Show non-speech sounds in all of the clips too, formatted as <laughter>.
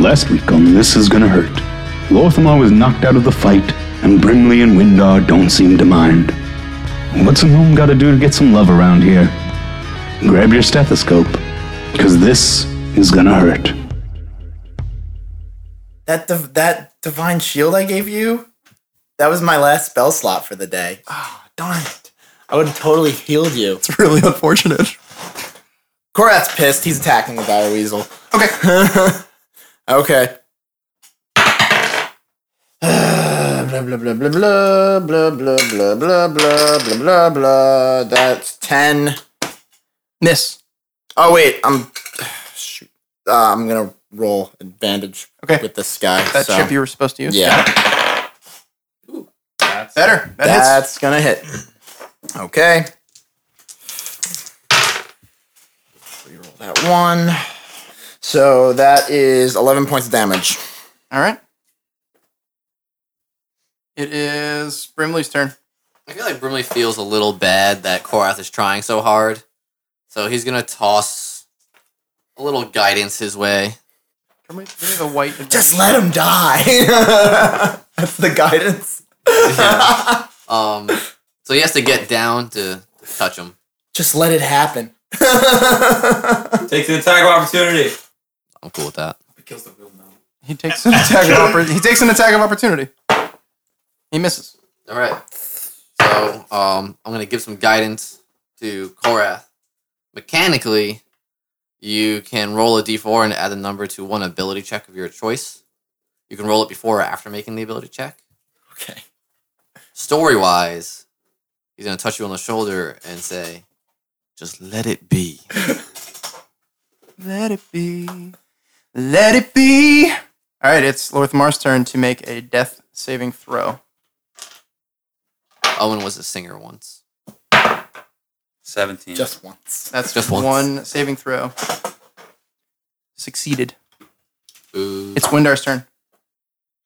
last week on This Is Gonna Hurt, Lorthamar was knocked out of the fight, and Brimley and Windar don't seem to mind. What's a gnome gotta do to get some love around here? Grab your stethoscope, because this is gonna hurt. That div- that divine shield I gave you, that was my last spell slot for the day. Oh, darn it! I would have totally healed you. It's really unfortunate. Korath's pissed. He's attacking the dire weasel. Okay. <laughs> Okay. blah blah blah blah blah blah blah blah blah blah blah blah blah. That's ten. Miss. Oh wait, I'm shoot. Uh, I'm gonna roll advantage Okay. with this guy. That so- chip you were supposed to use. Yeah, That's Better. That hits. that's gonna hit. Okay. Reroll that one. So that is eleven points of damage. All right. It is Brimley's turn. I feel like Brimley feels a little bad that Korath is trying so hard. So he's gonna toss a little guidance his way. Can we give me the white? Just let him die. <laughs> That's the guidance. Um, so he has to get down to, to touch him. Just let it happen. <laughs> Takes the attack of opportunity. I'm cool with that. Kills the real gnome. He takes an attack of oppor- He takes an attack of opportunity. He misses. All right. So um, I'm gonna give some guidance to Korath. Mechanically, you can roll a d4 and add a number to one ability check of your choice. You can roll it before or after making the ability check. Okay. Story wise, he's gonna touch you on the shoulder and say, "Just let it be." <laughs> Let it be. Let it be. All right, it's Lorthmar's turn to make a death saving throw. Owen was a singer once. 17. Just once. That's Just just once. one saving throw. Succeeded. Ooh. It's Windar's turn.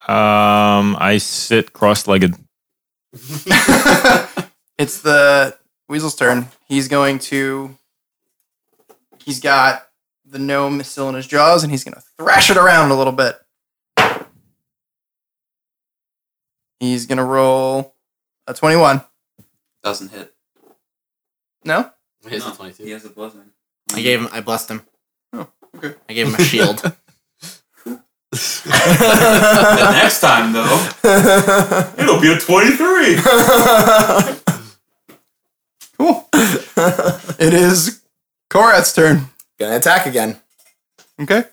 Um, I sit cross-legged. <laughs> <laughs> it's the Weasel's turn. He's going to. He's got the gnome is still in his jaws, and he's going to thrash it around a little bit. He's going to roll a 21. Doesn't hit. No? Hits No, a 22. He has a blessing. I gave him. I blessed him. Oh, okay. I gave him a shield. <laughs> The next time, though, it'll be a 23. Cool. it is Korath's turn. Gonna attack again. Okay.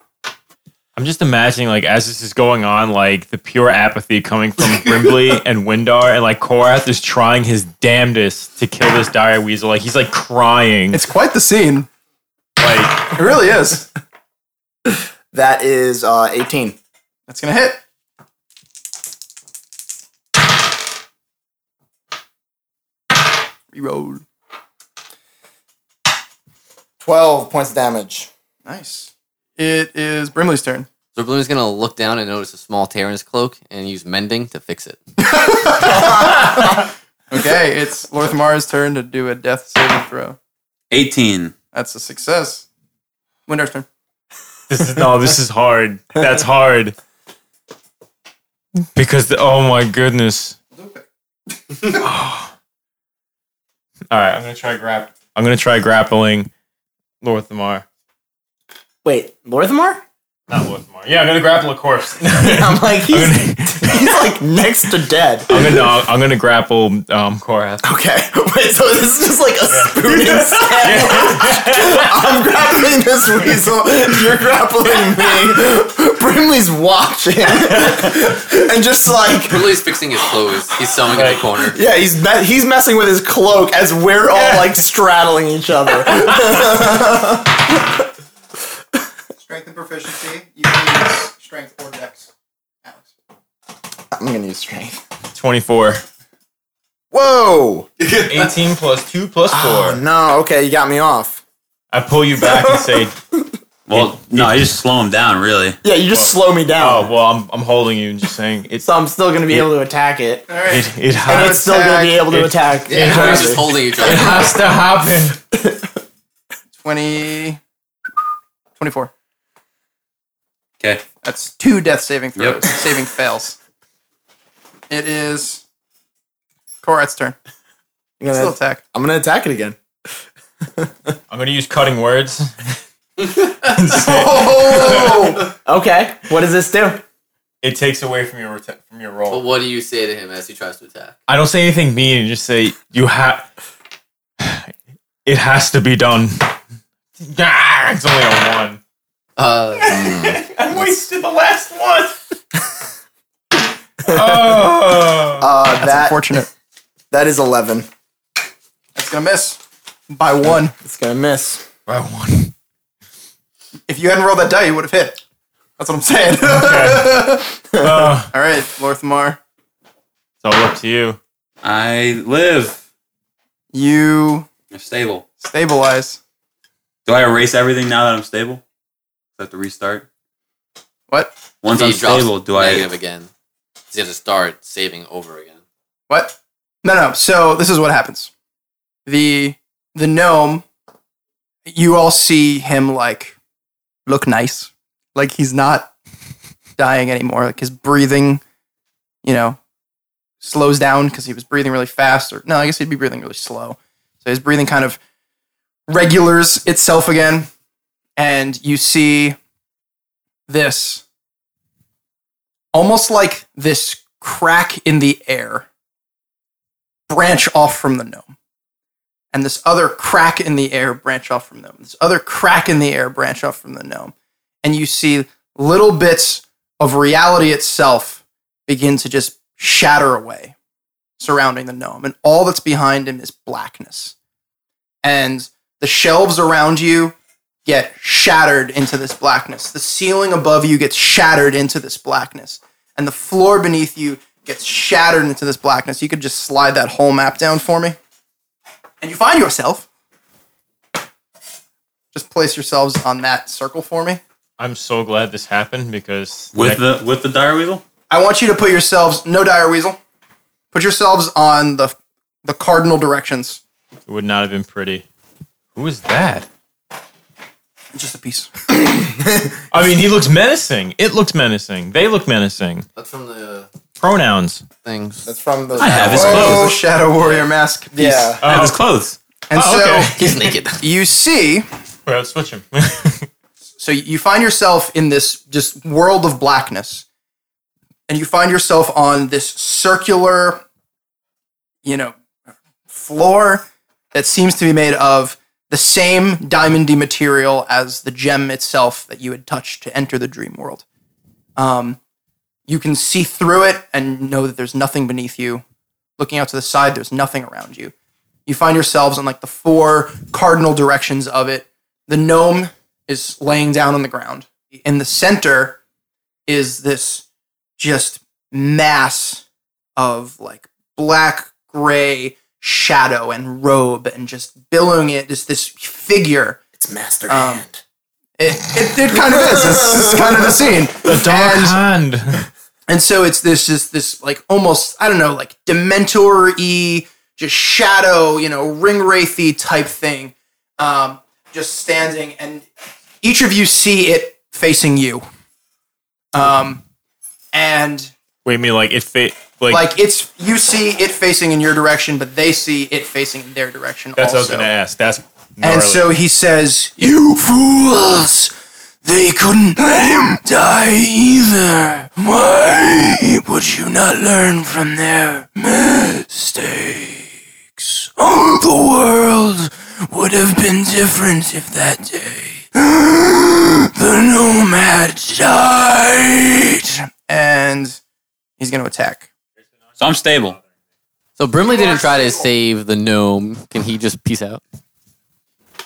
I'm just imagining, like, as this is going on, like the pure apathy coming from <laughs> Brimley and Windar, and like Korath is trying his damnedest to kill this dire weasel. Like he's like crying. It's quite the scene. like It really is. <laughs> That is uh, 18. That's going to hit. Reroll. 12 points of damage. Nice. It is Brimley's turn. So Bloom's gonna look down and notice a small tear in his cloak and use mending to fix it. <laughs> <laughs> Okay, it's Lorthmar's turn to do a death saving throw. 18. That's a success. Windar's turn. this is no, this is hard. That's hard. Because the, oh my goodness. <laughs> All right, I'm gonna try grab. I'm gonna try grappling Lorthamar. Wait, Lorthamar? Not Lorthamar. Yeah, I'm gonna grapple a corpse. <laughs> I'm like, he's, I'm gonna, he's like next to dead. I'm gonna, no, I'm gonna grapple um Korath. Okay, <laughs> wait, so this is just like a spooning <laughs> sandwich. I'm grappling this weasel, you're grappling me. Brimley's watching. and just like, Brimley's fixing his clothes. He's sewing in the corner. yeah, he's me- he's messing with his cloak as we're all like straddling each other. Strength and proficiency. You can use strength or dex. Alex. I'm gonna use strength. 24. Whoa! 18 plus 2 plus 4. Oh no, okay, you got me off. I pull you back and say, <laughs> Well, no, you just slow him down, really. Yeah, you just slow me down. "Oh, well, I'm, I'm holding you and just saying it's <laughs> so I'm still gonna be able to attack it. All right. it, it, And has, it's still gonna be able to It- attack. it He's has- just holding each it other. has to happen. 20. 24. Okay. That's two death saving throws. Yep. <laughs> Saving fails. It is Korath's turn. I'm gonna, Still attack. I'm gonna attack it again. <laughs> I'm gonna use cutting words. Oh! <laughs> okay. What does this do? It takes away from your reta- from your But what do you say to him as he tries to attack? I don't say anything mean. and Just say you have. <sighs> It has to be done. Ah, it's only a one. Uh, mm, <laughs> I wasted the last one. <laughs> oh. Uh, That's that unfortunate. that is eleven. That's gonna miss by one. It's gonna miss. By one. If you hadn't rolled that die, you would have hit. That's what I'm saying. <laughs> Uh, All right, Lorthamar. it's all up to you. I live. You I'm stable. stabilize. Do I erase everything now that I'm stable? Do I have to restart? What? Once he I'm stable, do I? negative again? He's gonna start saving over again. What? No, no. So this is what happens. The the gnome. You all see him like look nice, like he's not <laughs> dying anymore. Like his breathing, you know, slows down because he was breathing really fast. Or no, I guess he'd be breathing really slow. So his breathing kind of regulars itself again, and you see this almost like this crack in the air branch off from the gnome. And this other crack in the air branch off from the gnome. This other crack in the air branch off from the gnome. And you see little bits of reality itself begin to just shatter away surrounding the gnome. And all that's behind him is blackness. And the shelves around you get shattered into this blackness. The ceiling above you gets shattered into this blackness. And the floor beneath you gets shattered into this blackness. You could just slide that whole map down for me. And you find yourself. Just place yourselves on that circle for me. I'm so glad this happened because with the with the dire weasel? I want you to put yourselves, no dire weasel, put yourselves on the the cardinal directions. it would not have been pretty. Who is that? Just a piece. <coughs> I mean, he looks menacing. It looks menacing. They look menacing. That's from the Pronouns. things. That's from the. I have his Oh, clothes. Shadow Warrior mask piece. Yeah. Oh. I have his clothes. And Oh, so okay. He's naked. <laughs> you see Well, let's switch him. <laughs> So you find yourself in this just world of blackness, and you find yourself on this circular, you know, floor that seems to be made of the same diamondy material as the gem itself that you had touched to enter the dream world. Um, you can see through it and know that there's nothing beneath you. Looking out to the side, there's nothing around you. You find yourselves in like the four cardinal directions of it. The gnome is laying down on the ground. In the center is this just mass of like black gray shadow and robe and just billowing it is this figure. It's Master Um, Hand. It, it, it kind of is. It's, it's kind of the scene. <laughs> the dark And- hand. and so it's this just this like almost I don't know like Dementor y just shadow you know ring wraithy type thing, um, just standing and each of you see it facing you, um, and Wait, me like if it fit like, like it's you see it facing in your direction, but they see it facing in their direction. that's what I was gonna ask. That's gnarly. And so he says, You fools! They couldn't let him die either. Why would you not learn from their mistakes? Oh, the world would have been different if that day the nomad died. And he's going to attack. So I'm stable. So Brimley didn't try to save the gnome. Can he just peace out?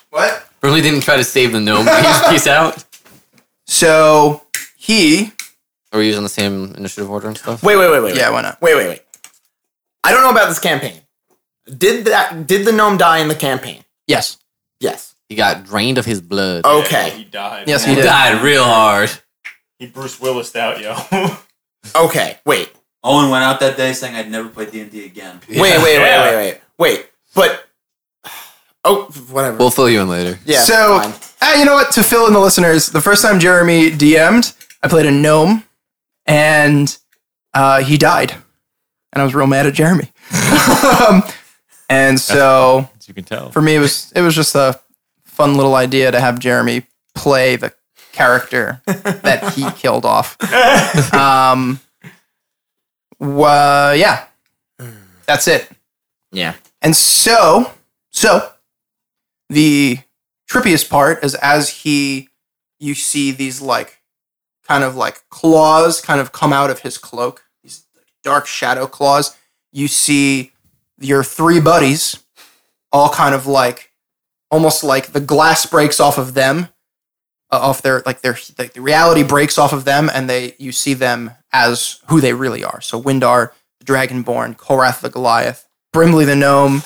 What? Brimley didn't try to save the gnome. Can he just peace out? So he, Are we using the same initiative order and stuff? Wait, wait, wait, wait. yeah, why not? Wait, wait, wait. I don't know about this campaign. Did that? Did the gnome die in the campaign? Yes. Yes. He got drained of his blood. Okay. he died. Yes, he he did. died real hard. He Bruce Willis out, yo. <laughs> Okay. Wait. Owen went out that day saying I'd never play D and D again. Wait. Wait. Wait. Wait. Wait. Wait. But. <sighs> Oh, whatever. We'll fill you in later. yeah. So, fine. ah, you know what? To fill in the listeners, the first time Jeremy DM'd, I played a gnome, and uh, he died, and I was real mad at Jeremy. <laughs> um, and so As you can tell. for me, it was it was just a fun little idea to have Jeremy play the character <laughs> that he killed off. <laughs> Um, wa- yeah, that's it. Yeah. And so, so the trippiest part is as he, you see these like, kind of like claws kind of come out of his cloak, these dark shadow claws. You see your three buddies all kind of like, almost like the glass breaks off of them, uh, off their like their like the reality breaks off of them, and they you see them as who they really are. So Windar, the Dragonborn, Korath the Goliath, Brimley the gnome,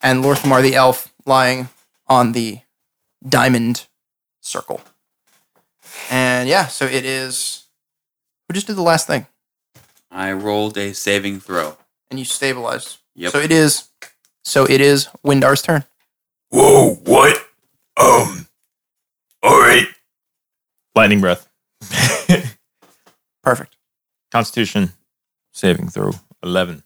and Lorthmar the elf lying on the diamond circle. And yeah, so it is. We just did the last thing? I rolled a saving throw. And you stabilized. Yep. So it is. So it is Windar's turn. Whoa, what? Um, all right. Lightning breath. <laughs> Perfect. Constitution saving throw 11.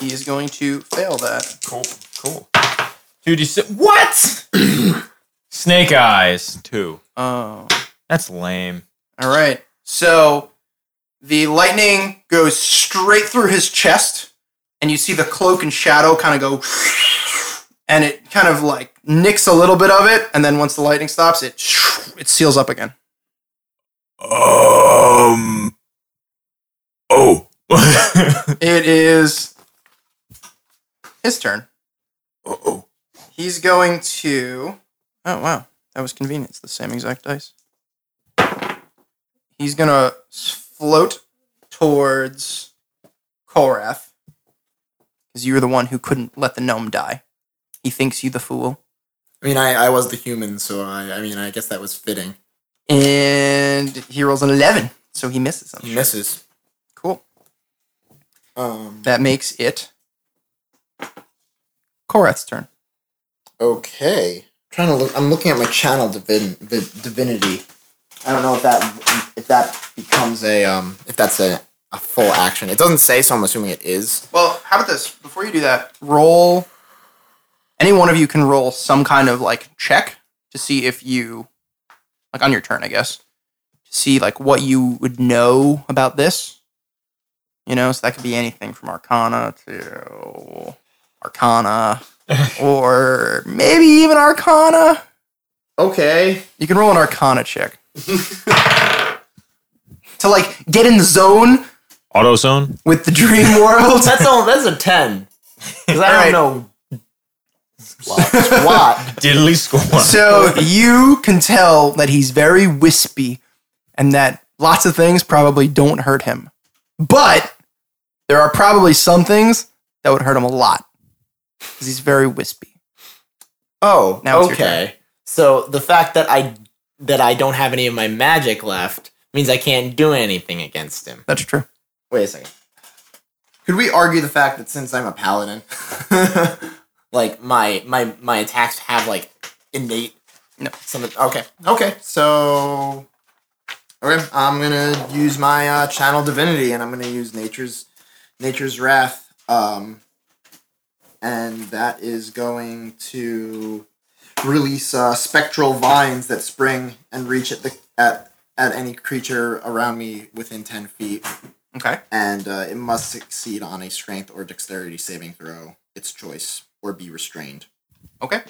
He is going to fail that. Cool. Cool. 2d6. What? <clears throat> Snake eyes. Two. Oh. That's lame. All right. So the lightning goes straight through his chest, and you see the cloak and shadow kind of go, and it kind of like nicks a little bit of it, and then once the lightning stops, it it seals up again. Um. Oh. <laughs> It is his turn. oh. He's going to. Oh wow, that was convenient. It's the same exact dice. He's gonna float towards Korath because you were the one who couldn't let the gnome die. He thinks you the fool, I mean, I, I was the human, so I, I mean, I guess that was fitting. and he rolls an eleven, so he misses. I'm He sure. misses. Cool. Um, That makes it Korath's turn. okay. trying to look. I'm looking at my channel divin, vi- divinity. I don't know if that if that becomes a um if that's a, a full action. It doesn't say, so I'm assuming it is. Well, how about this? Before you do that, roll. Any one of you can roll some kind of like check to see if you, like on your turn, I guess, to see like what you would know about this. You know, so that could be anything from Arcana to Arcana, <laughs> or maybe even Arcana. Okay. You can roll an Arcana check <laughs> to like get in the zone Auto zone? with the dream world. That's <laughs> all. That's a ten. Because I don't know. Squat. Diddly score. So you can tell that he's very wispy and that lots of things probably don't hurt him. But there are probably some things that would hurt him a lot because he's very wispy. Oh, Now it's your okay. So the fact that I that I don't have any of my magic left means I can't do anything against him. That's true. Wait a second. Could we argue the fact that since I'm a paladin, <laughs> like my my my attacks have like innate No. some okay. Okay. So okay. I'm gonna use my uh, channel divinity and I'm gonna use nature's nature's wrath. Um and that is going to release uh, spectral vines that spring and reach at the at at any creature around me within 10 feet. Okay. and uh, it must succeed on a strength or dexterity saving throw, its choice, or be restrained. Okay.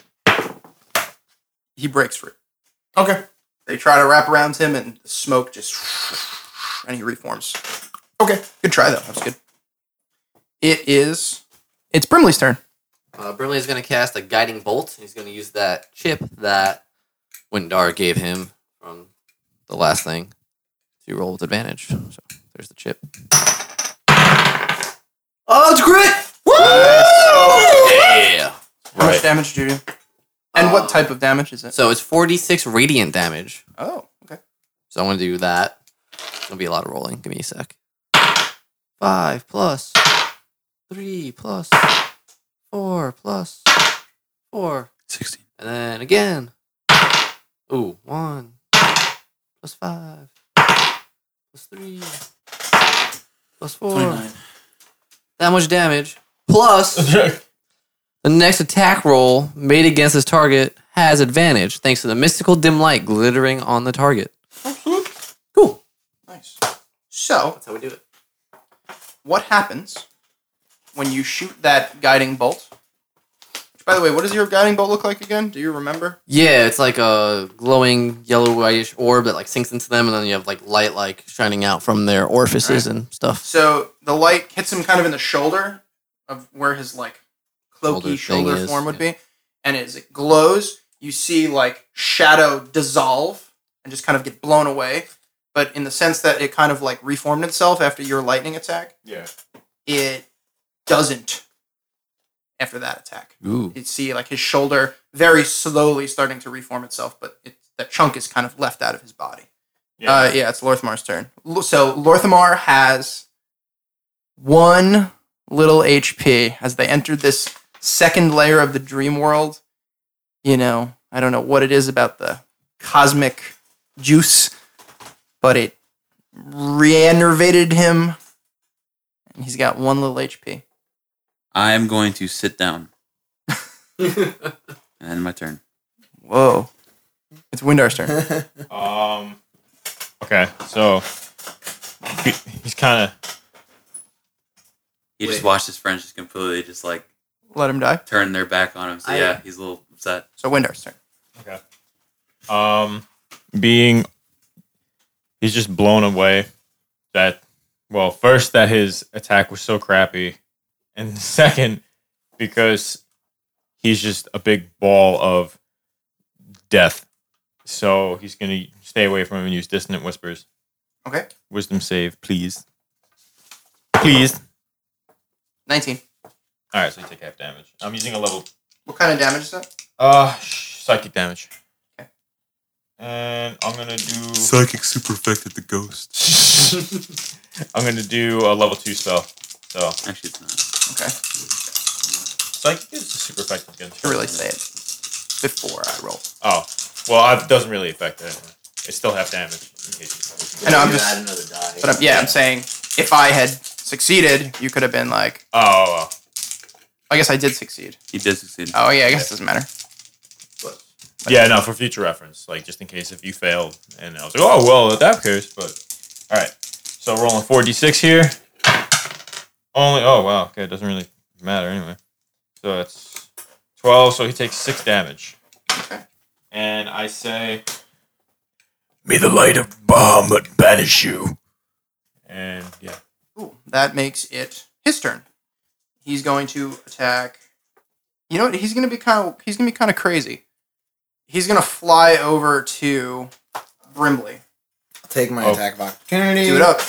He breaks free. Okay. They try to wrap around him and the smoke just <sniffs> and he reforms. Okay. Good try though. That was good. It is it's Brimley's turn. Uh, Brimley is going to cast a guiding bolt. He's going to use that chip that Windar gave him from the last thing to roll with advantage. So there's the chip. Oh, it's grit! Yeah. How much damage do you do? And what type of damage is it? So it's 46 radiant damage. Oh, okay. So I'm going to do that. It's going to be a lot of rolling. Give me a sec. Five plus three plus four plus four. 16. And then again. Ooh, one plus five plus three plus four. 29. That much damage. Plus, <laughs> the next attack roll made against this target has advantage thanks to the mystical dim light glittering on the target. Cool. Nice. So, That's how we do it. what happens when you shoot that guiding bolt? Which, by the way, what does your guiding bolt look like again? Do you remember? Yeah, it's like a glowing yellow whitish orb that like sinks into them, and then you have like light like shining out from their orifices and stuff. So the light hits him kind of in the shoulder of where his like cloaky Shoulder shoulder, is, form would yeah. be, and as it glows, you see like shadow dissolve and just kind of get blown away. But in the sense that it kind of like reformed itself after your lightning attack, Yeah. it doesn't after that attack. Ooh. You'd see like his shoulder very slowly starting to reform itself, but it, that chunk is kind of left out of his body. Yeah. Uh, yeah, it's Lorthamar's turn. So Lorthamar has one little HP as they entered this second layer of the dream world. You know, I don't know what it is about the cosmic juice, but it re-enervated him, and he's got one little HP. I am going to sit down. <laughs> and end my turn. Whoa! It's Windar's turn. <laughs> Um. Okay, so he, he's kind of He just watched his friends just completely just like Let him die. turn their back on him. So I- yeah, he's a little upset. So Windar's turn. okay. Um, being he's just blown away that well, first that his attack was so crappy, and <laughs> second because he's just a big ball of death. So he's gonna stay away from him and use dissonant whispers. Okay. Wisdom save, please. Please. Nineteen. All right, so you take half damage. I'm using a level What kind of damage is that? uh psychic damage. Okay. And I'm gonna do Psychic super affected the ghost. <laughs> I'm gonna do a level two spell. So Actually, it's not. Okay. psychic is super effective against. To really say it before I roll. Oh, well, it doesn't really affect it. Anyway. It's still half damage. In case you- I know. I'm just. add another die. But I'm, yeah, I'm saying if I had succeeded, you could have been like, Oh, well. I guess I did succeed. He did succeed. Oh yeah, I guess it doesn't matter. But yeah, no, for future reference, like just in case if you failed, and I was like, oh well, in that case, but all right. So rolling four d six here. Only. Oh wow. Okay, it doesn't really matter anyway. So it's twelve. So he takes six damage. Okay. And I say, "May the light of Bahamut banish you." And yeah. Ooh, that makes it his turn. He's going to attack. You know what? He's gonna be kind of. He's gonna be kind of crazy. He's gonna fly over to Brimley. I'll take my Oh. attack of opportunity. Do it up.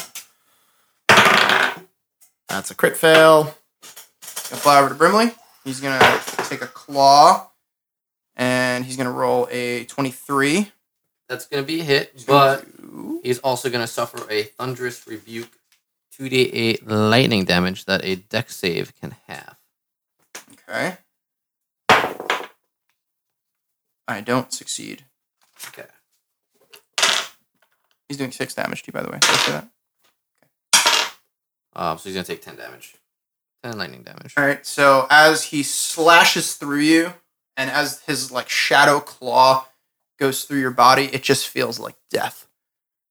That's a crit fail. Gonna fly over to Brimley. He's gonna take a claw, and he's gonna roll a twenty-three. That's gonna be a hit, but he's also gonna suffer a thunderous rebuke, two d eight lightning damage that a dex save can have. Okay. I don't succeed. Okay. He's doing six damage to you, by the way. Did I say that? Um, so he's gonna take ten damage, ten lightning damage. All right. So as he slashes through you, and as his like shadow claw goes through your body, it just feels like death.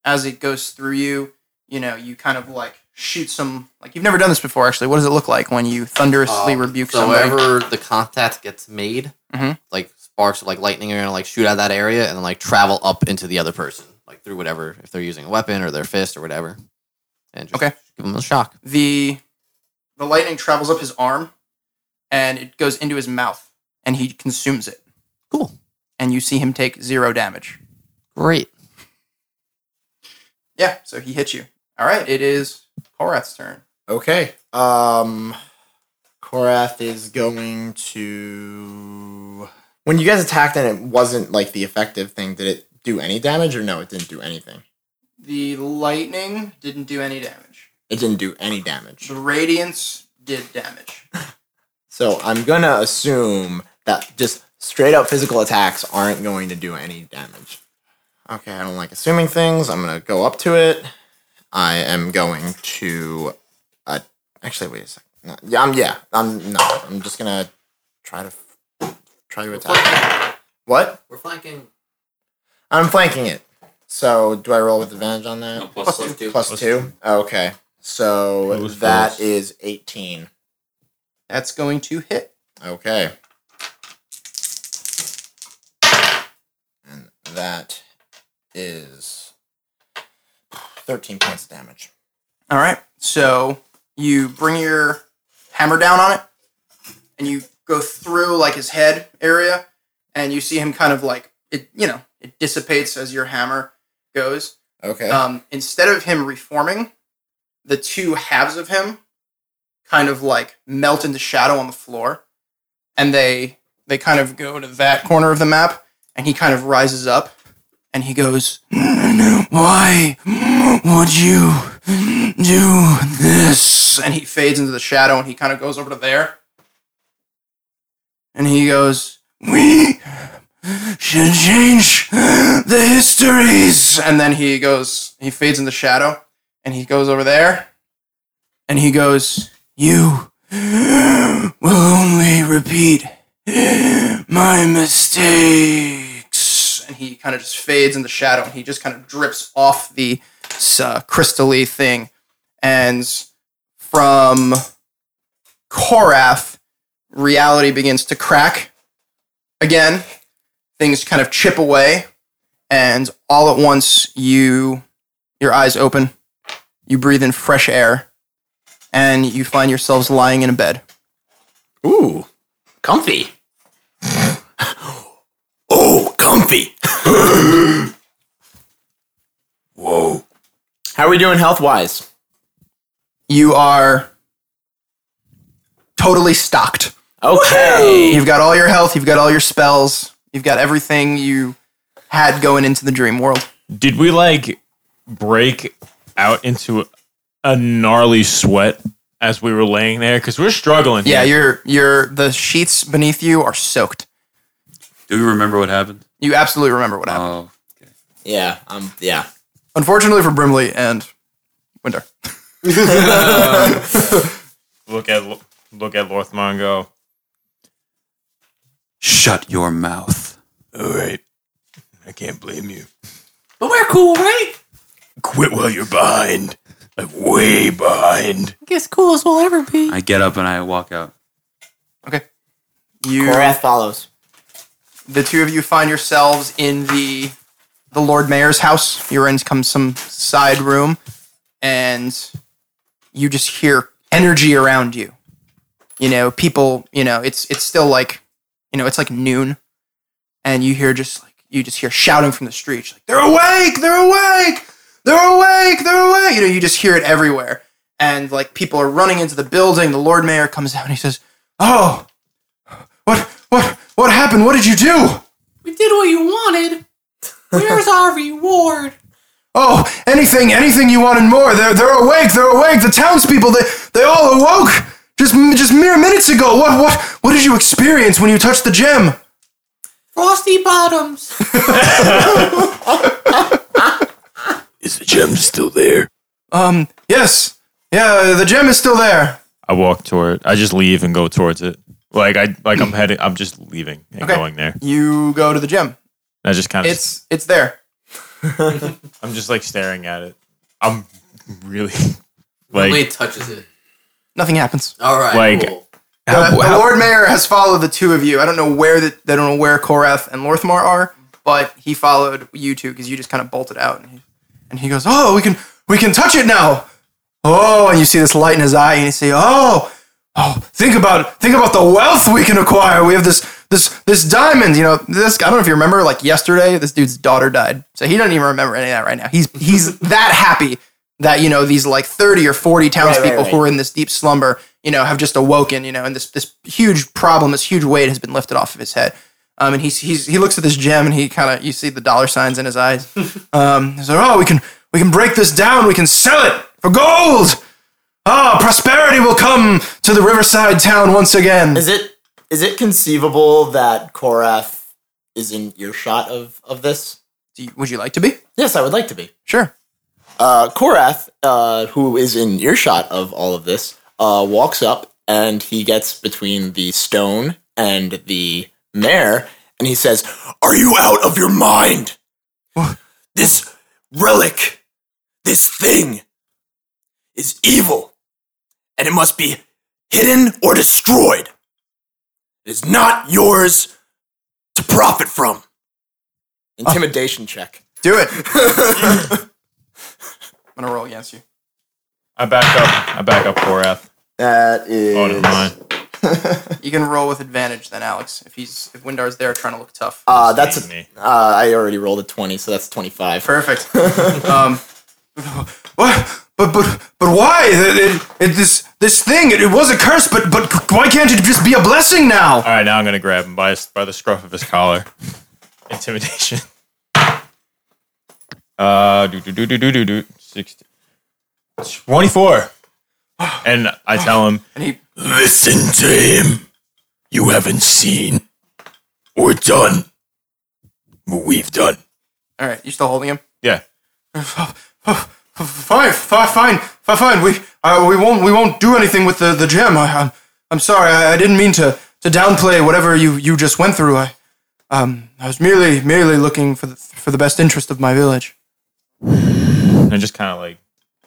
As it goes through you, you know, you kind of like shoot some. Like you've never done this before, actually. What does it look like when you thunderously Um, rebuke so somebody? wherever the contact gets made, Mhm. like sparks of like lightning are gonna like shoot out of that area and then like travel up into the other person, like through whatever if they're using a weapon or their fist or whatever, and just Okay. give them a shock. the the lightning travels up his arm, and it goes into his mouth, and he consumes it. Cool, And you see him take zero damage. great. Yeah. So he hits you. All right. It is Korath's turn. Okay. Um, Korath is going to. When you guys attacked and it wasn't like the effective thing, did it do any damage or no? It didn't do anything. The lightning didn't do any damage. It didn't do any damage. The radiance did damage. <laughs> So I'm gonna assume that just straight up physical attacks aren't going to do any damage. Okay, I don't like assuming things. I'm gonna go up to it. I am going to. Uh, actually, wait a second. No, yeah, I'm. Yeah, I'm. No, I'm just gonna try to f- try to attack. What? We're flanking. I'm flanking it. So, do I roll with advantage on that? No, plus Plus two. Plus two. Okay. So Close, that close. is 18. That's going to hit. Okay. And that is 13 points of damage. All right. So you bring your hammer down on it, and you go through like his head area, and you see him kind of like it. You know, it dissipates as your hammer goes. Okay. Um, instead of him reforming, the two halves of him kind of like melt into shadow on the floor, and they they kind of go to that corner of the map, and he kind of rises up, and he goes, "Why would you do this?" And he fades into the shadow, and he kind of goes over to there, and he goes, "We should change the histories. And then he goes, he fades in the shadow, and he goes over there, and he goes, You will only repeat my And he kind of just fades in the shadow, and he just kind of drips off the uh, crystally thing. And from Korath, reality begins to crack again things kind of chip away and all at once you your eyes open you breathe in fresh air and you find yourselves lying in a bed Ooh, comfy. <laughs> Whoa. How are we doing health wise? you are totally stocked Okay. you've got all your health you've got all your spells you've got everything you had going into the dream world Did we like break out into a gnarly sweat as we were laying there? Because we're struggling. yeah here. you're you're the sheets beneath you are soaked Do we remember what happened? You absolutely remember what happened Oh, Yeah, um, yeah. unfortunately for brimley and Windar <laughs> look at look at Lorthmar and go. shut your mouth. All right. I can't blame you. But we're cool, right? Quit while you're behind. Like way behind. I guess cool as we'll ever be. I get up and I walk out. Okay. You, Korath follows. The two of you, find yourselves in the the Lord Mayor's house. You're in some side room, and you just hear energy around you. You know, people. You know, it's it's still like, you know, it's like noon, and you hear just like you just hear shouting from the streets, like they're awake, they're awake, they're awake, they're awake. You know, you just hear it everywhere, and like people are running into the building. The Lord Mayor comes out and he says, "Oh, what what happened? What did you do?" We did what you wanted. Where's our reward? Oh, anything, anything you wanted more. They're they're awake. They're awake. The townspeople, they they all awoke just just mere minutes ago. What what what did you experience when you touched the gem? Frosty Bottoms. <laughs> Is the gem still there? Um, yes, yeah, the gem is still there. I walk toward. It, I just leave and go towards it. Like I like I'm <clears throat> heading. I'm just leaving and Okay. going there. You go to the gym. I just kind of. It's it's there. <laughs> I'm just like staring at it. I'm really <laughs> Brimley like touches it. Nothing happens. All right. Like- cool. Uh, the Lord Mayor has followed the two of you. I don't know where the, they don't know where Korath and Lorthmar are, but he followed you two because you just kind of bolted out. And he, and he goes, "Oh, we can we can touch it now." Oh, and you see this light in his eye, and you say, "Oh, oh, think about think about the wealth we can acquire. We have this this this diamond. You know, this. I don't know if you remember, like yesterday, this dude's daughter died, so he doesn't even remember any of that right now. He's he's <laughs> that happy that you know these like thirty or forty townspeople right, who are in this deep slumber, you know, have just awoken. You know, and this this huge problem, this huge weight has been lifted off of his head. Um, and he's, he's he looks at this gem and he kind of you see the dollar signs in his eyes. <laughs> Um, he's like, oh, we can we can break this down. We can sell it for gold. Ah, prosperity will come to the riverside town once again. Is it is it conceivable that Korath is in earshot of of this? Do you, would you like to be? Yes, I would like to be. Sure. Uh, Korath, uh, who is in earshot of all of this, uh, walks up and he gets between the stone and the mayor, and he says, "Are you out of your mind? This relic, this thing, is evil, and it must be hidden or destroyed. It is not yours to profit from." Intimidation check. Do it. <laughs> I'm gonna roll against you. I back up. I back up Korath. That is. Oh, never mind. <laughs> You can roll with advantage then, Alex. If he's if Windar's there trying to look tough. Uh, that's a, me. uh, I already rolled a twenty, so that's twenty five. Perfect. <laughs> um, what? But but but why? It, it, it, this this thing it, was a curse, but but why can't it just be a blessing now? All right, now I'm gonna grab him by his, by the scruff of his collar. Intimidation. Uh, do do do do do do do. Sixty. Twenty-four. And I tell him, And he Listen to him. You haven't seen or done what we've done. all right. You still holding him? yeah. <sighs> Fine, fine, fine, fine, fine. We uh, we won't we won't do anything with the the gem. I, I'm I'm sorry. I, I didn't mean to to downplay whatever you you just went through. I um I was merely merely looking for the for the best interest of my village. And just kind of like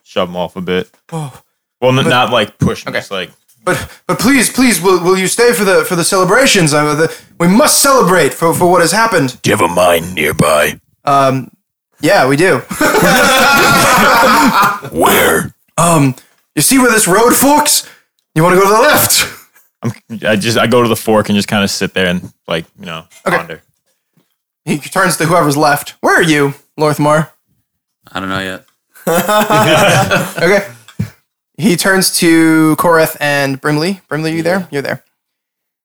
shove him off a bit. Oh. Well, n- not like push him. Okay. Just like But but please please will will you stay for the for the celebrations? I, the, we must celebrate for for what has happened. Do you have a mine nearby? Um, yeah, we do. <laughs> Where? Um, you see where this road forks? You want to go to the left? I'm, I just I go to the fork and just kind of sit there and like you know ponder. He turns to whoever's left. Where are you, Lorthmar? I don't know yet. <laughs> Okay. He turns to Korath and Brimley. Brimley, you there? You're there.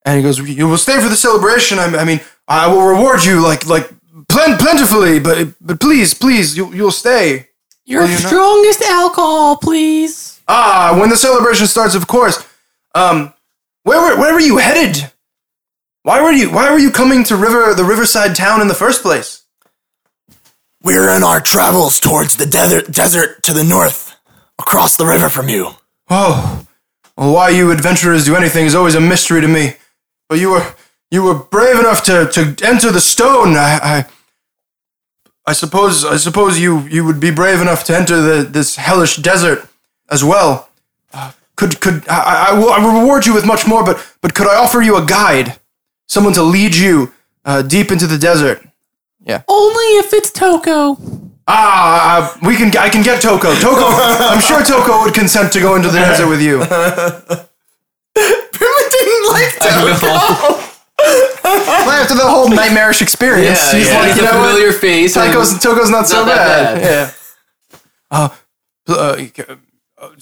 And he goes, "You will stay for the celebration. I, I mean, I will reward you like like plen- plentifully, but but please, please, you you'll stay." Your Will you not? strongest alcohol, please. Ah, when the celebration starts, of course. Um, where were where were you headed? Why were you Why were you coming to River the Riverside town in the first place? We're in our travels towards the desert, desert to the north, across the river from you. Oh, well, why you adventurers do anything is always a mystery to me. But you were you were brave enough to, to enter the stone. I, I I suppose I suppose you you would be brave enough to enter the this hellish desert as well. Uh, could could I, I, I will I will reward you with much more, but but could I offer you a guide, someone to lead you uh, deep into the desert? Yeah. Only if it's Toko. Ah, uh, we can I can get Toko. Toko, I'm sure Toko would consent to go into the desert with you. <laughs> Brimley didn't like that. Well, after the whole nightmarish experience, he's like, you a know what? familiar face. and- Toko's, Toko's not, so Not that bad. Yeah. Uh, uh,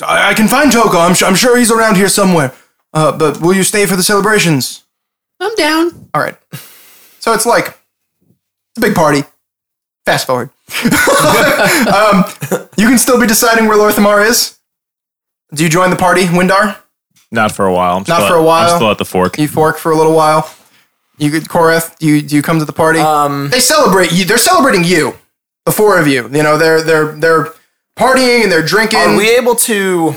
I, I can find Toko. I'm, su- I'm sure he's around here somewhere. Uh, but will you stay for the celebrations? I'm down. All right. So it's like it's a big party. Fast forward. <laughs> um, you can still be deciding where Lorthamar is. Do you join the party, Windar? Not for a while. I'm Not still for at- a while? I'm still at the fork. You fork for a little while. You get Korath. Do you do you come to the party? Um, they celebrate you. They're celebrating you. The four of you. You know, they're they're they're partying and they're drinking. are we able to?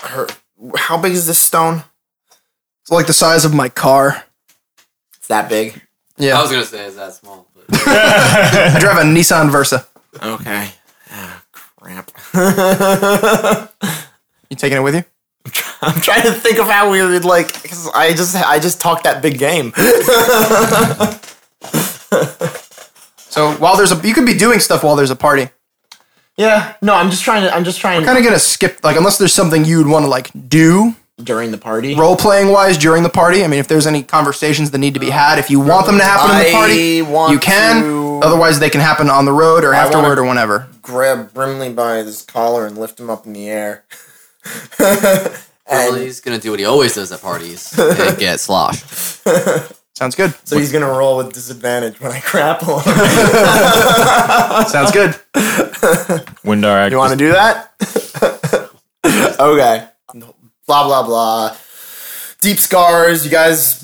Her, how big is this stone? It's like the size of my car. It's that big. Yeah, I was gonna say it's that small. But <laughs> I drive a Nissan Versa. Okay. Ah, crap. <laughs> You taking it with you? I'm trying to think of how we would like. Cause I just I just talked that big game. <laughs> So while there's a, you could be doing stuff while there's a party. yeah. No, I'm just trying to. I'm just trying to Kind of gonna skip like unless there's something you'd want to like do during the party. role playing wise during the party. I mean, if there's any conversations that need to be had, if you want them to happen in the party, want you can. to- Otherwise, they can happen on the road or I afterward wanna- or whenever. Grab Brimley by his collar and lift him up in the air. <laughs> well, he's gonna do what he always does at parties <laughs> and get sloshed. <laughs> Sounds good. So he's gonna roll with disadvantage when I grapple him. <laughs> Sounds good. Windar. You want to do that? okay. Blah blah blah. deep scars. You guys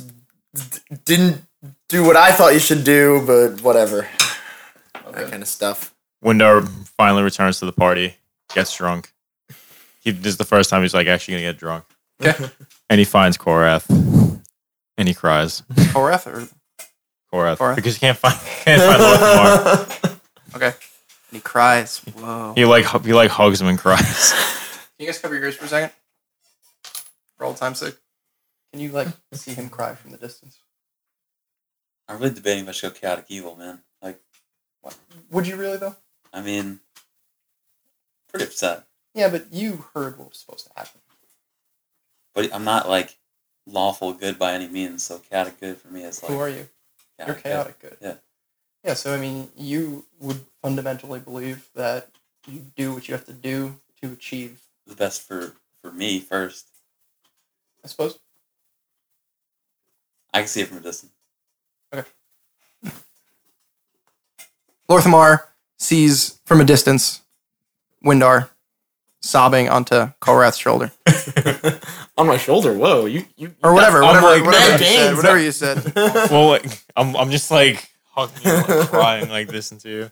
d- didn't do what I thought you should do, but whatever. That kind of stuff. Windar finally returns to the party, gets drunk. He, this is the first time he's like actually gonna get drunk. Okay. And he finds Korath, and he cries. Korath or Korath, Korath. because he can't find can't find Lorthamar. <laughs> okay. And he cries. Whoa. He like hu- he like hugs him and cries. <laughs> Can you guys cover your ears for a second? For old time's sake. Can you like see him cry from the distance? I'm really debating if I should go chaotic evil, man. Like, what Would you really though? I mean, pretty upset. Yeah, but you heard what was supposed to happen. But I'm not like lawful good by any means. So chaotic good for me is like Who are you? You're chaotic good. good. Yeah. Yeah, so I mean, you would fundamentally believe that you do what you have to do to achieve, The best for for me first. I suppose. I can see it from a distance. Okay. <laughs> Lorthamar sees from a distance Windar sobbing onto Korath's shoulder. <laughs> On my shoulder. Whoa, you you Or whatever, whatever, like, whatever, man, you said, whatever you said. <laughs> well, like, I'm I'm just like hugging you, like, crying, like this into you.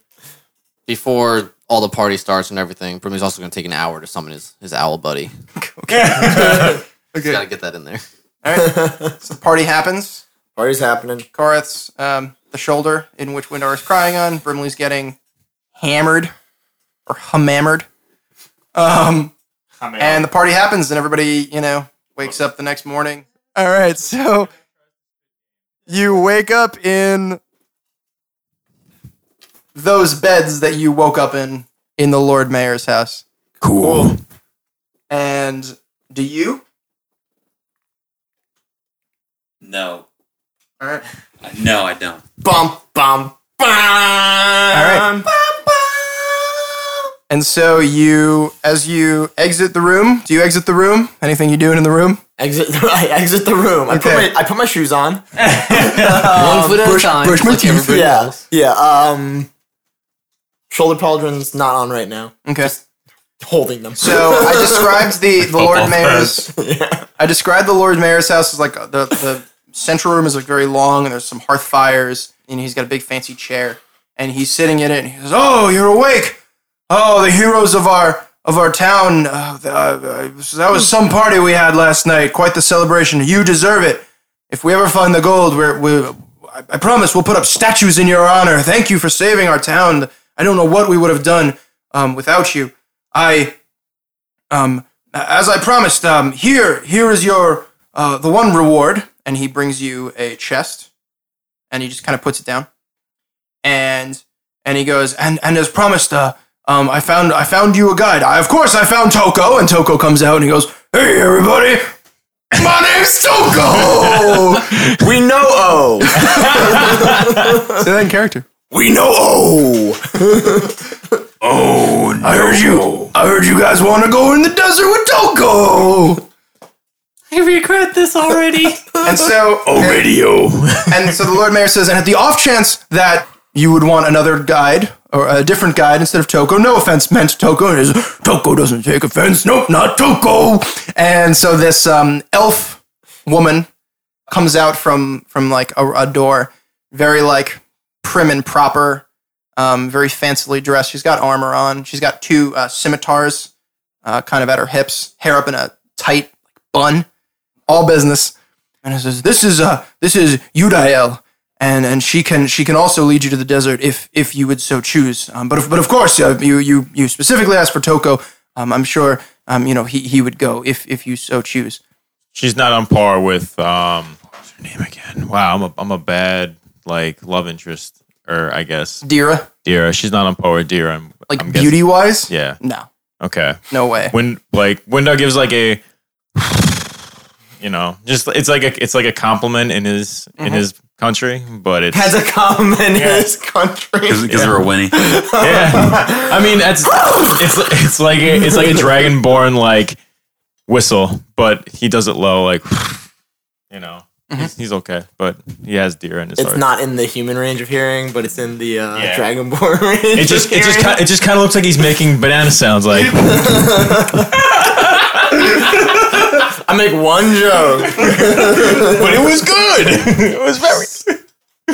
Before all the party starts and everything, Brimley's also going to take an hour to summon his, his owl buddy. He's got to get that in there. All right. <laughs> So the party happens. Party's happening. Korath's um, the shoulder in which Windar is crying on. Brimley's getting hammered or hammered. Um, and the party happens, and everybody, you know, wakes up the next morning. All right, so you wake up in those beds that you woke up in in the Lord Mayor's house. Cool. And do you? No, All right. I, no, I don't. Bum bum bum. All right. And so you, as you exit the room, do you exit the room? Anything you doing in the room? Exit. <laughs> I exit the room. I Okay. put my I put my shoes on. <laughs> One foot at brush- a time. brush my like teeth. everybody Yeah, else. yeah. Um, shoulder pauldron's not on right now. Okay. Holding them. So I <laughs> described the, the Lord Football Mayor's. yeah. I described the Lord Mayor's house as like uh, the the central room is like very long and there's some hearth fires and he's got a big fancy chair and he's sitting in it and he says, "Oh, you're awake! Oh, the heroes of our of our town. Uh, uh, that was some party we had last night. Quite the celebration. You deserve it. If we ever find the gold, we're we. I I promise we'll put up statues in your honor. Thank you for saving our town. I don't know what we would have done um, without you. I um, as I promised, um, here, here is your uh, the one reward, and he brings you a chest, and he just kind of puts it down, and and he goes, and and as promised, uh, um, I found I found you a guide. I, of course, I found Toko, and Toko comes out and he goes, "Hey, everybody." My name's Toko. <laughs> We know O. Say that in character. We know. <laughs> Oh. oh no. I heard you. I heard you guys want to go in the desert with Toko. I regret this already. <laughs> And so, Oh, radio. And so the Lord Mayor says, and at the off chance that you would want another guide or a different guide instead of Toko, no offense meant to Toko, and his Toko doesn't take offense. Nope, not Toko. And so this um, elf woman comes out from from like a, a door, very like prim and proper, um, very fancily dressed. She's got armor on. She's got two uh, scimitars, uh, kind of at her hips, hair up in a tight bun, all business and it says, "This is uh, this is Udael, and and she can she can also lead you to the desert if if you would so choose. Um, but of, but of course, uh, you you you specifically asked for Toko. Um, I'm sure um, you know he he would go if if you so choose. She's not on par with um. What's her name again? Wow, I'm a I'm a bad like love interest, or I guess Dira, Dira. She's not on par with Dira. I'm, like I'm guessing- beauty wise, Yeah. no, Okay. no way. When like Windar gives like a, you know, just it's like a it's like a compliment in his in his country, but it Has a comment in his country. Because they're a Winnie. yeah. I mean, it's <laughs> it's it's like a, it's like a dragonborn like whistle, but he does it low, like <sighs> you know. He's, he's okay, but he has deer in his It's heart. not in the human range of hearing, but it's in the uh, Yeah. Dragonborn <laughs> range. It just of it just hearing. kind it just kind of looks like he's making banana sounds. Like <laughs> I'm make one joke. <laughs> but it was good. <laughs> it was very.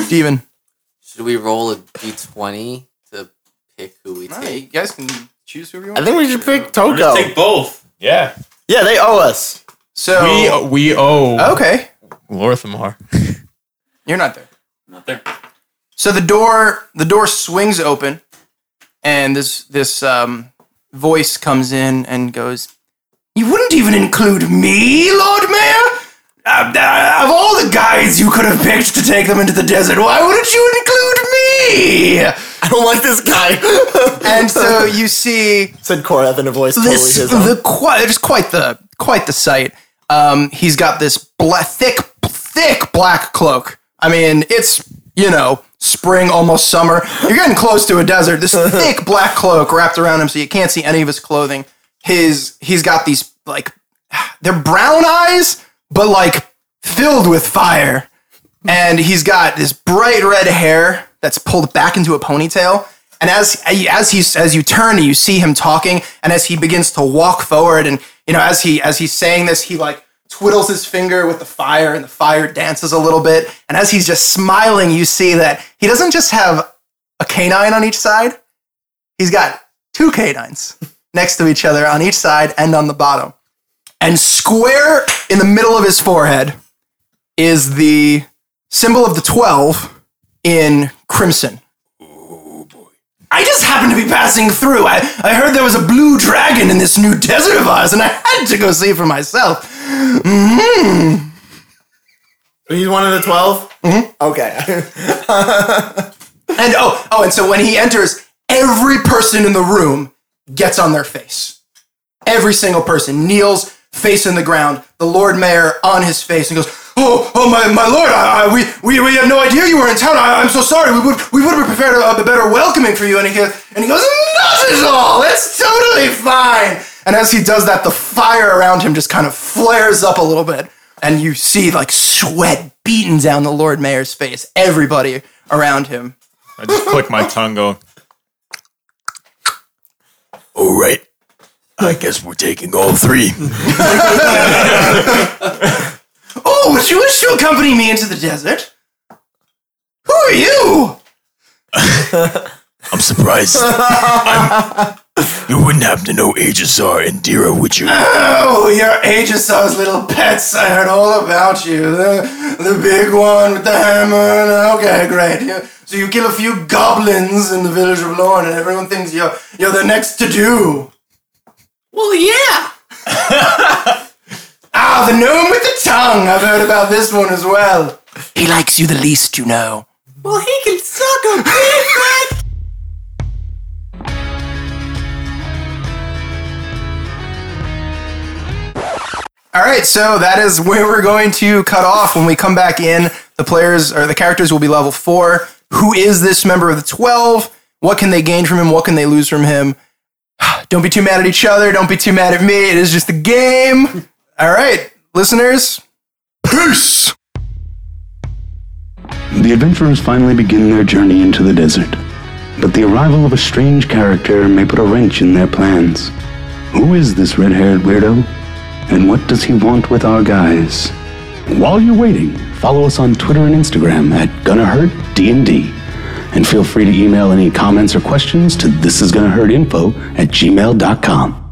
Steven. Should we roll a d20 to pick who we All right, take? you guys can choose who you want. I think we should pick Just Toko. take both. Yeah. Yeah, they owe us. So We we owe okay, Lorthamar. <laughs> you're not there. Not there. So the door the door swings open, and this this um, voice comes in and goes, "You wouldn't even include me, Lord Mayor." Uh, uh, of all the guys you could have picked to take them into the desert, why wouldn't you include me? I don't like this guy. <laughs> And so <laughs> you see Said Korath in a voice totally this his own. the quite it's quite the quite the sight. Um, he's got this bla- thick thick black cloak. I mean, it's you know spring almost summer. You're getting close to a desert. This <laughs> thick black cloak wrapped around him, so you can't see any of his clothing. His he's got these like they're brown eyes, but like filled with fire. And he's got this bright red hair that's pulled back into a ponytail. And as as he as you turn and you see him talking, and as he begins to walk forward, and you know as he as he's saying this, he like twiddles his finger with the fire, and the fire dances a little bit. And as he's just smiling, you see that he doesn't just have a canine on each side; he's got two canines next to each other on each side and on the bottom. And square in the middle of his forehead is the symbol of the 12 in crimson. Oh boy. I just happened to be passing through. I, I heard there was a blue dragon in this new desert of ours, and I had to go see for myself. Mm. He's one of the 12? Mm-hmm. Okay. <laughs> And oh, oh, and so when he enters, every person in the room gets on their face. Every single person kneels, face in the ground. The Lord Mayor on his face and goes, "Oh, oh, my, my Lord, I, I, we, we, we had no idea you were in town. I, I'm so sorry. We would, we would have prepared a, a better welcoming for you." And he, goes- and he goes, "Not at all. It's totally fine." And as he does that, the fire around him just kind of flares up a little bit, and you see like sweat beating down the Lord Mayor's face. Everybody around him. I just click my tongue, go. All right. I guess we're taking all three. <laughs> Oh, would you wish to accompany me into the desert? Who are you? <laughs> I'm surprised. <laughs> I'm- you wouldn't happen to know Aegisar and Dira, would you? Oh, you're Aegisar's little pets. I heard all about you. The, the big one with the hammer. Okay, great. You- so you kill a few goblins in the village of Lorne, and everyone thinks you're you're the next to do. Well, yeah. <laughs> Ah, the gnome with the tongue. I've heard about this one as well. He likes you the least, you know. Well, he can suck a big fat All right, so that is where we're going to cut off. When we come back in, the players or the characters will be level four. Who is this member of the 12? What can they gain from him? What can they lose from him? <sighs> Don't be too mad at each other. Don't be too mad at me. It is just a game. All right, listeners, peace. The adventurers finally begin their journey into the desert. But the arrival of a strange character may put a wrench in their plans. Who is this red haired weirdo? And what does he want with our guys? While you're waiting, follow us on Twitter and Instagram at GonnaHurtDND. And feel free to email any comments or questions to thisisgonnahurtinfo at gmail.com.